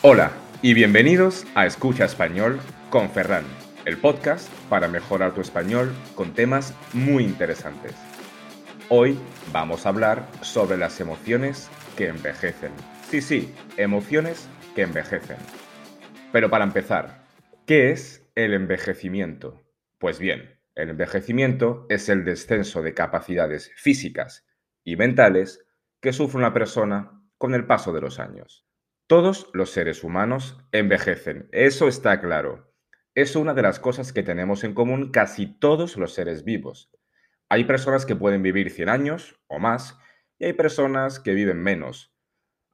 Hola y bienvenidos a Escucha Español con Ferran, el podcast para mejorar tu español con temas muy interesantes. Hoy vamos a hablar sobre las emociones que envejecen. Sí, sí, emociones que envejecen. Pero para empezar, ¿qué es el envejecimiento? Pues bien, el envejecimiento es el descenso de capacidades físicas y mentales que sufre una persona con el paso de los años. Todos los seres humanos envejecen, eso está claro. Es una de las cosas que tenemos en común casi todos los seres vivos. Hay personas que pueden vivir 100 años o más y hay personas que viven menos.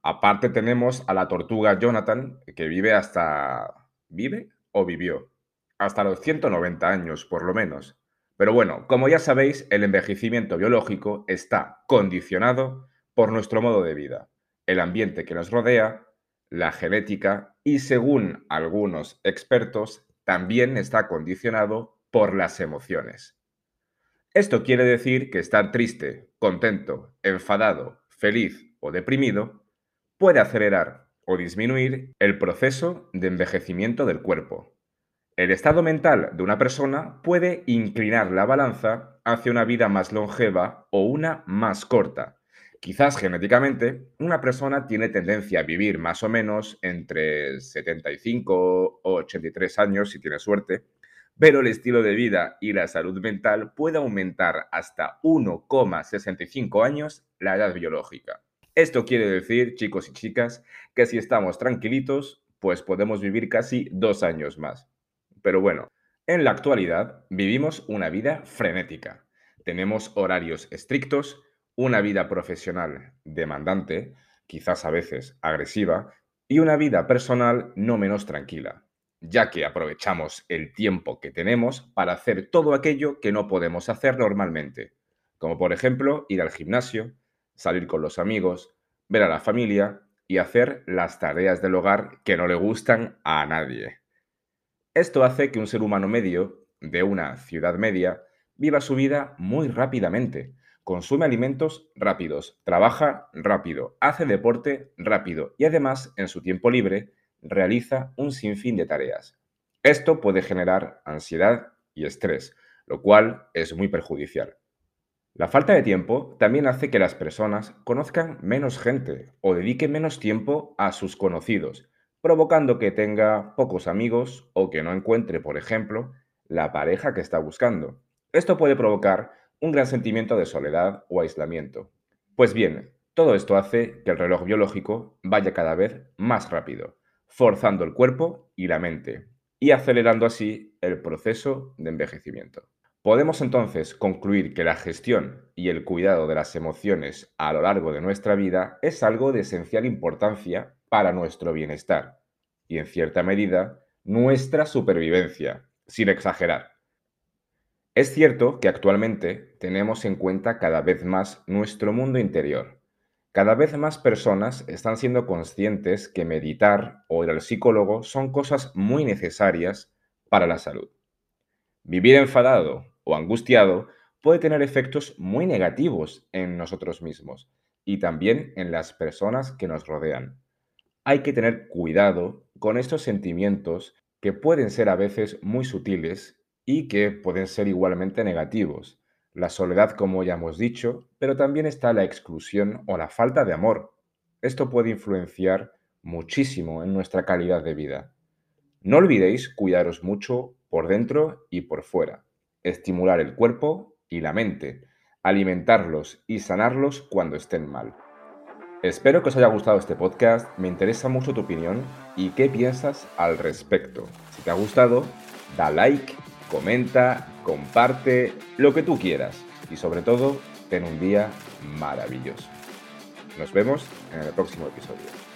Aparte tenemos a la tortuga Jonathan, que vive hasta... ¿Vive o vivió? Hasta los 190 años, por lo menos. Pero bueno, como ya sabéis, el envejecimiento biológico está condicionado por nuestro modo de vida, el ambiente que nos rodea la genética y según algunos expertos también está condicionado por las emociones. Esto quiere decir que estar triste, contento, enfadado, feliz o deprimido puede acelerar o disminuir el proceso de envejecimiento del cuerpo. El estado mental de una persona puede inclinar la balanza hacia una vida más longeva o una más corta, Quizás genéticamente una persona tiene tendencia a vivir más o menos entre 75 o 83 años si tiene suerte, pero el estilo de vida y la salud mental puede aumentar hasta 1,65 años la edad biológica. Esto quiere decir, chicos y chicas, que si estamos tranquilitos, pues podemos vivir casi dos años más. Pero bueno, en la actualidad vivimos una vida frenética. Tenemos horarios estrictos, una vida profesional demandante, quizás a veces agresiva, y una vida personal no menos tranquila, ya que aprovechamos el tiempo que tenemos para hacer todo aquello que no podemos hacer normalmente, como por ejemplo ir al gimnasio, salir con los amigos, ver a la familia y hacer las tareas del hogar que no le gustan a nadie. Esto hace que un ser humano medio, de una ciudad media, viva su vida muy rápidamente, consume alimentos rápidos, trabaja rápido, hace deporte rápido y además en su tiempo libre realiza un sinfín de tareas. Esto puede generar ansiedad y estrés, lo cual es muy perjudicial. La falta de tiempo también hace que las personas conozcan menos gente o dediquen menos tiempo a sus conocidos, provocando que tenga pocos amigos o que no encuentre, por ejemplo, la pareja que está buscando. Esto puede provocar un gran sentimiento de soledad o aislamiento. Pues bien, todo esto hace que el reloj biológico vaya cada vez más rápido, forzando el cuerpo y la mente, y acelerando así el proceso de envejecimiento. Podemos entonces concluir que la gestión y el cuidado de las emociones a lo largo de nuestra vida es algo de esencial importancia para nuestro bienestar y, en cierta medida, nuestra supervivencia, sin exagerar. Es cierto que actualmente tenemos en cuenta cada vez más nuestro mundo interior. Cada vez más personas están siendo conscientes que meditar o ir al psicólogo son cosas muy necesarias para la salud. Vivir enfadado o angustiado puede tener efectos muy negativos en nosotros mismos y también en las personas que nos rodean. Hay que tener cuidado con estos sentimientos que pueden ser a veces muy sutiles y que pueden ser igualmente negativos. La soledad, como ya hemos dicho, pero también está la exclusión o la falta de amor. Esto puede influenciar muchísimo en nuestra calidad de vida. No olvidéis cuidaros mucho por dentro y por fuera, estimular el cuerpo y la mente, alimentarlos y sanarlos cuando estén mal. Espero que os haya gustado este podcast, me interesa mucho tu opinión y qué piensas al respecto. Si te ha gustado, da like comenta, comparte, lo que tú quieras. Y sobre todo, ten un día maravilloso. Nos vemos en el próximo episodio.